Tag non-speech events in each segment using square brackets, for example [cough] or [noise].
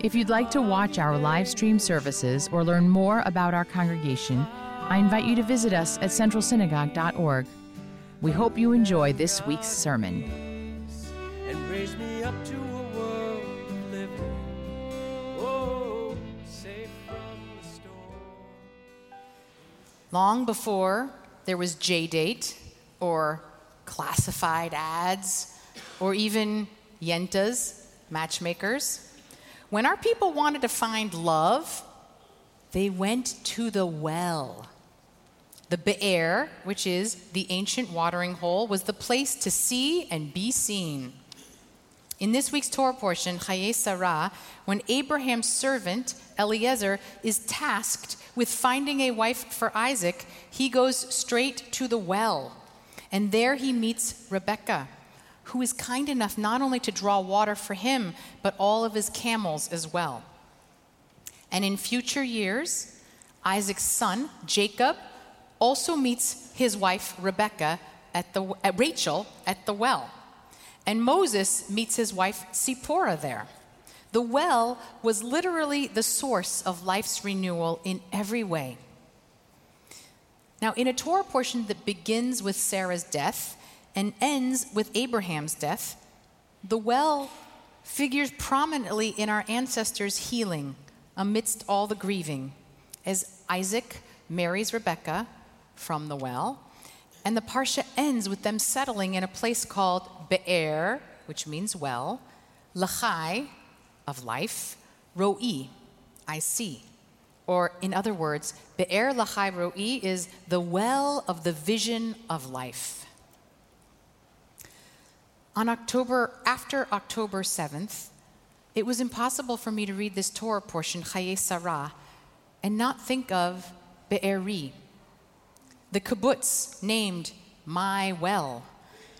If you'd like to watch our live stream services or learn more about our congregation, I invite you to visit us at centralsynagogue.org. We hope you enjoy this week's sermon. and raise me up to a world living. Oh, safe from the storm. Long before there was JDate or classified ads or even yentas, matchmakers, when our people wanted to find love, they went to the well. The Be'er, which is the ancient watering hole, was the place to see and be seen. In this week's Torah portion, Chaye Sarah, when Abraham's servant Eliezer is tasked with finding a wife for Isaac, he goes straight to the well. And there he meets Rebekah, who is kind enough not only to draw water for him, but all of his camels as well. And in future years, Isaac's son, Jacob, also meets his wife, Rebecca, at the, at Rachel at the well. And Moses meets his wife, Zipporah, there. The well was literally the source of life's renewal in every way. Now, in a Torah portion that begins with Sarah's death and ends with Abraham's death, the well figures prominently in our ancestors' healing amidst all the grieving, as Isaac marries Rebekah from the well, and the parsha ends with them settling in a place called Be'er, which means well, Lachai, of life, Ro'i, I see. Or, in other words, Be'er Lachai Ro'i is the well of the vision of life. On October, after October 7th, it was impossible for me to read this Torah portion, Chaye Sarah, and not think of Be'eri, the kibbutz named My Well,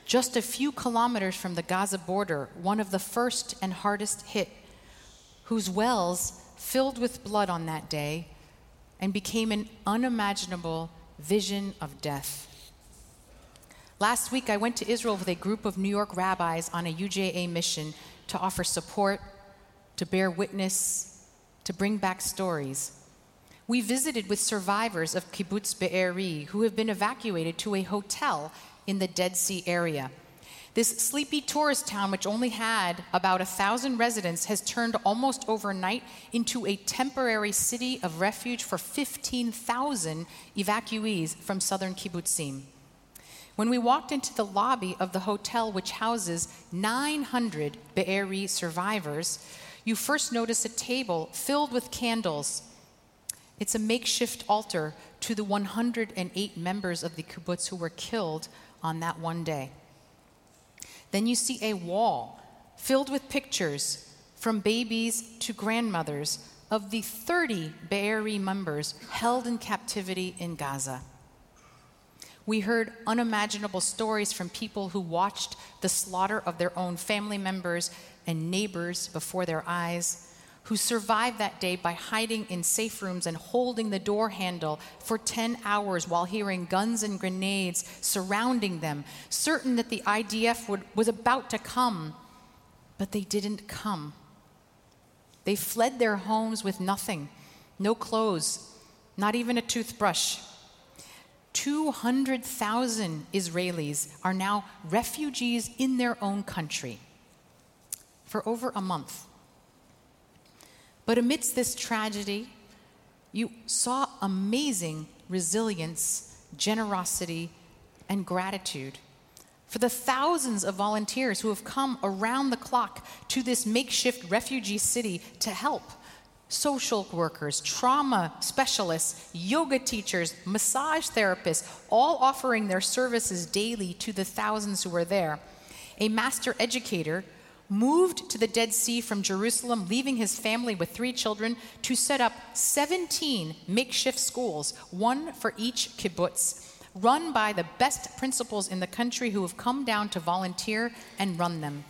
just a few kilometers from the Gaza border, one of the first and hardest hit, whose wells filled with blood on that day and became an unimaginable vision of death. Last week, I went to Israel with a group of New York rabbis on a UJA mission to offer support, to bear witness, to bring back stories. We visited with survivors of Kibbutz Be'eri who have been evacuated to a hotel in the Dead Sea area. This sleepy tourist town, which only had about a thousand residents, has turned almost overnight into a temporary city of refuge for 15,000 evacuees from southern kibbutzim. When we walked into the lobby of the hotel, which houses 900 Be'eri survivors, you first notice a table filled with candles. It's a makeshift altar to the 108 members of the kibbutz who were killed on that one day. Then you see a wall filled with pictures from babies to grandmothers of the 30 Be'eri members held in captivity in Gaza. We heard unimaginable stories from people who watched the slaughter of their own family members and neighbors before their eyes, who survived that day by hiding in safe rooms and holding the door handle for 10 hours while hearing guns and grenades surrounding them, certain that the IDF would, was about to come. But they didn't come. They fled their homes with nothing no clothes, not even a toothbrush. 200,000 Israelis are now refugees in their own country for over a month. But amidst this tragedy, you saw amazing resilience, generosity, and gratitude for the thousands of volunteers who have come around the clock to this makeshift refugee city to help social workers, trauma specialists, yoga teachers, massage therapists, all offering their services daily to the thousands who are there. A master educator moved to the Dead Sea from Jerusalem, leaving his family with three children to set up 17 makeshift schools, one for each kibbutz, run by the best principals in the country who have come down to volunteer and run them.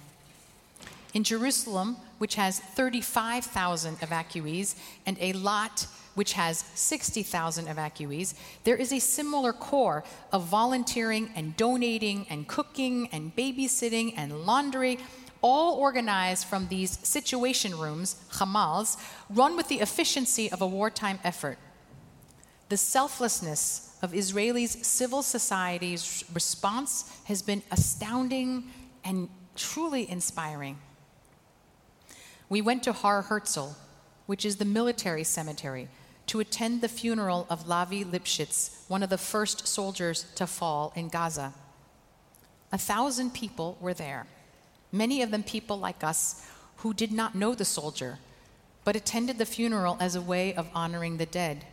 In Jerusalem, which has 35,000 evacuees, and Eilat which has 60,000 evacuees, there is a similar core of volunteering and donating and cooking and babysitting and laundry, all organized from these situation rooms, hamals, run with the efficiency of a wartime effort. The selflessness of Israelis' civil society's response has been astounding and truly inspiring. We went to Har Herzl, which is the military cemetery, to attend the funeral of Lavi Lipschitz, one of the first soldiers to fall in Gaza. A thousand people were there, many of them people like us who did not know the soldier, but attended the funeral as a way of honoring the dead.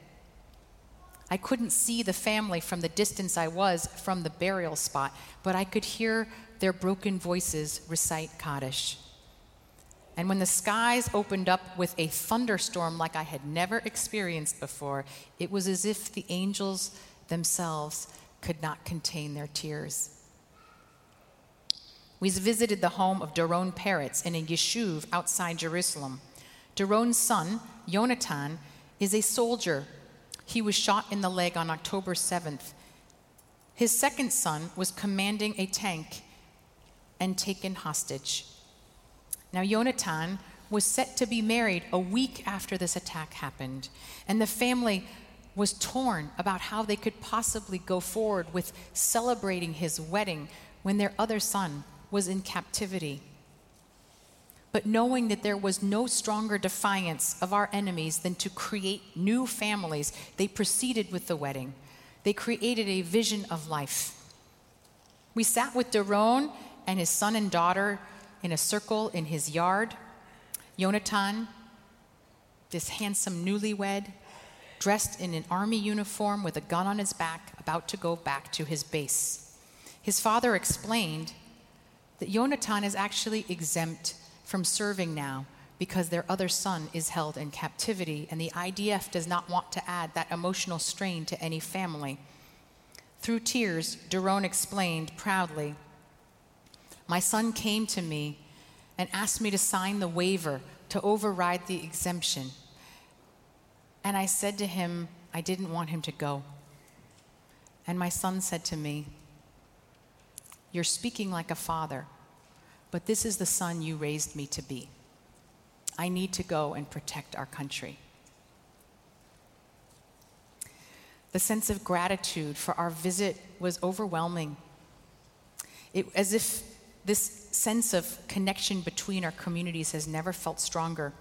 I couldn't see the family from the distance I was from the burial spot, but I could hear their broken voices recite Kaddish. And when the skies opened up with a thunderstorm like I had never experienced before, it was as if the angels themselves could not contain their tears. We visited the home of Doron Peretz in a yeshuv outside Jerusalem. Doron's son, Yonatan, is a soldier. He was shot in the leg on October 7th. His second son was commanding a tank and taken hostage. Now, Yonatan was set to be married a week after this attack happened, and the family was torn about how they could possibly go forward with celebrating his wedding when their other son was in captivity. But knowing that there was no stronger defiance of our enemies than to create new families, they proceeded with the wedding. They created a vision of life. We sat with Doron and his son and daughter in a circle in his yard. Yonatan, this handsome newlywed, dressed in an army uniform with a gun on his back, about to go back to his base. His father explained that Yonatan is actually exempt from serving now because their other son is held in captivity, and the IDF does not want to add that emotional strain to any family. Through tears, Doron explained proudly My son came to me and asked me to sign the waiver to override the exemption. And I said to him, I didn't want him to go. And my son said to me, You're speaking like a father, but this is the son you raised me to be. I need to go and protect our country. The sense of gratitude for our visit was overwhelming. It, as if this sense of connection between our communities has never felt stronger.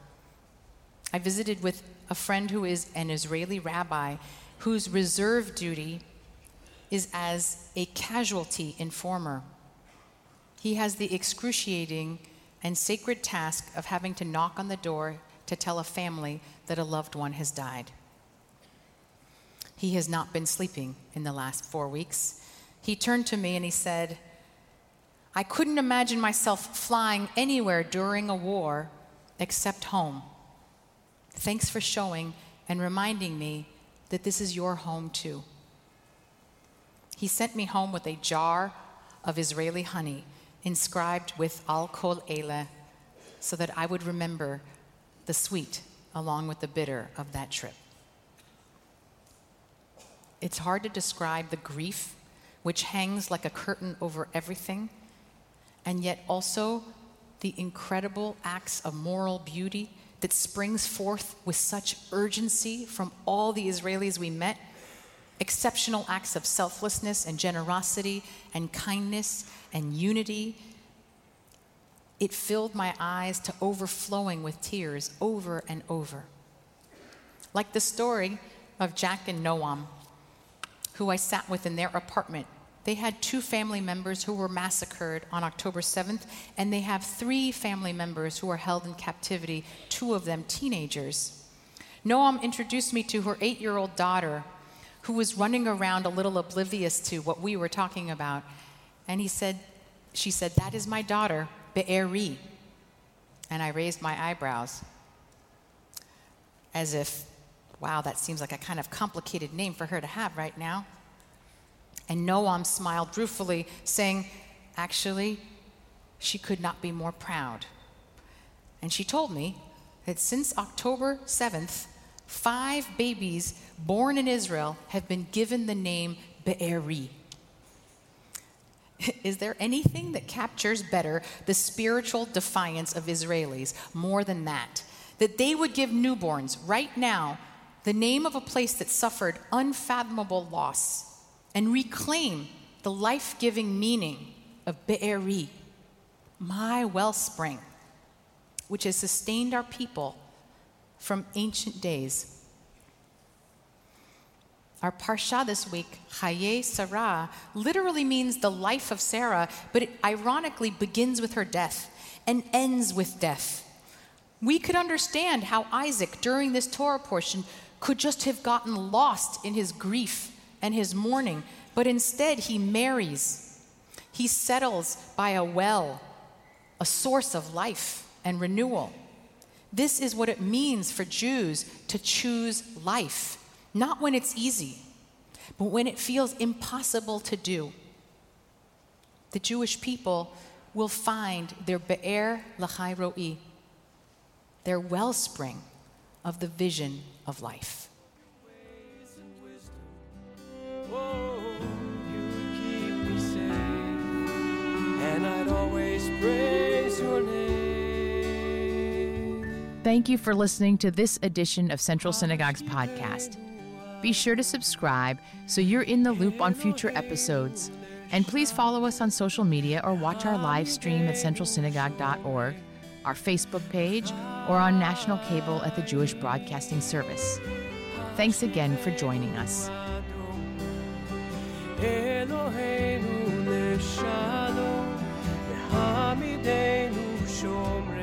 I visited with a friend who is an Israeli rabbi whose reserve duty is as a casualty informer. He has the excruciating and sacred task of having to knock on the door to tell a family that a loved one has died. He has not been sleeping in the last four weeks. He turned to me and he said, I couldn't imagine myself flying anywhere during a war except home. Thanks for showing and reminding me that this is your home too. He sent me home with a jar of Israeli honey inscribed with Al Kol Ele so that I would remember the sweet along with the bitter of that trip. It's hard to describe the grief which hangs like a curtain over everything and yet also the incredible acts of moral beauty that springs forth with such urgency from all the Israelis we met. Exceptional acts of selflessness and generosity and kindness and unity. It filled my eyes to overflowing with tears over and over. Like the story of Jack and Noam, who I sat with in their apartment they had two family members who were massacred on October 7th, and they have three family members who are held in captivity, two of them teenagers. Noam introduced me to her eight year old daughter, who was running around a little oblivious to what we were talking about. And he said, she said, That is my daughter, Be'eri. And I raised my eyebrows as if, wow, that seems like a kind of complicated name for her to have right now. And Noam smiled ruefully, saying, Actually, she could not be more proud. And she told me that since October 7th, five babies born in Israel have been given the name Be'eri. [laughs] Is there anything that captures better the spiritual defiance of Israelis more than that? That they would give newborns right now the name of a place that suffered unfathomable loss and reclaim the life giving meaning of Be'eri, my wellspring, which has sustained our people from ancient days. Our parsha this week, Chaye Sarah, literally means the life of Sarah, but it ironically begins with her death and ends with death. We could understand how Isaac, during this Torah portion, could just have gotten lost in his grief and his mourning, but instead he marries. He settles by a well, a source of life and renewal. This is what it means for Jews to choose life, not when it's easy, but when it feels impossible to do. The Jewish people will find their Be'er Lachai Ro'i, their wellspring of the vision of life. Thank you for listening to this edition of Central Synagogue's podcast. Be sure to subscribe so you're in the loop on future episodes. And please follow us on social media or watch our live stream at centralsynagogue.org, our Facebook page, or on national cable at the Jewish Broadcasting Service. Thanks again for joining us. אלוהינו לשלום, ועמידנו שומר.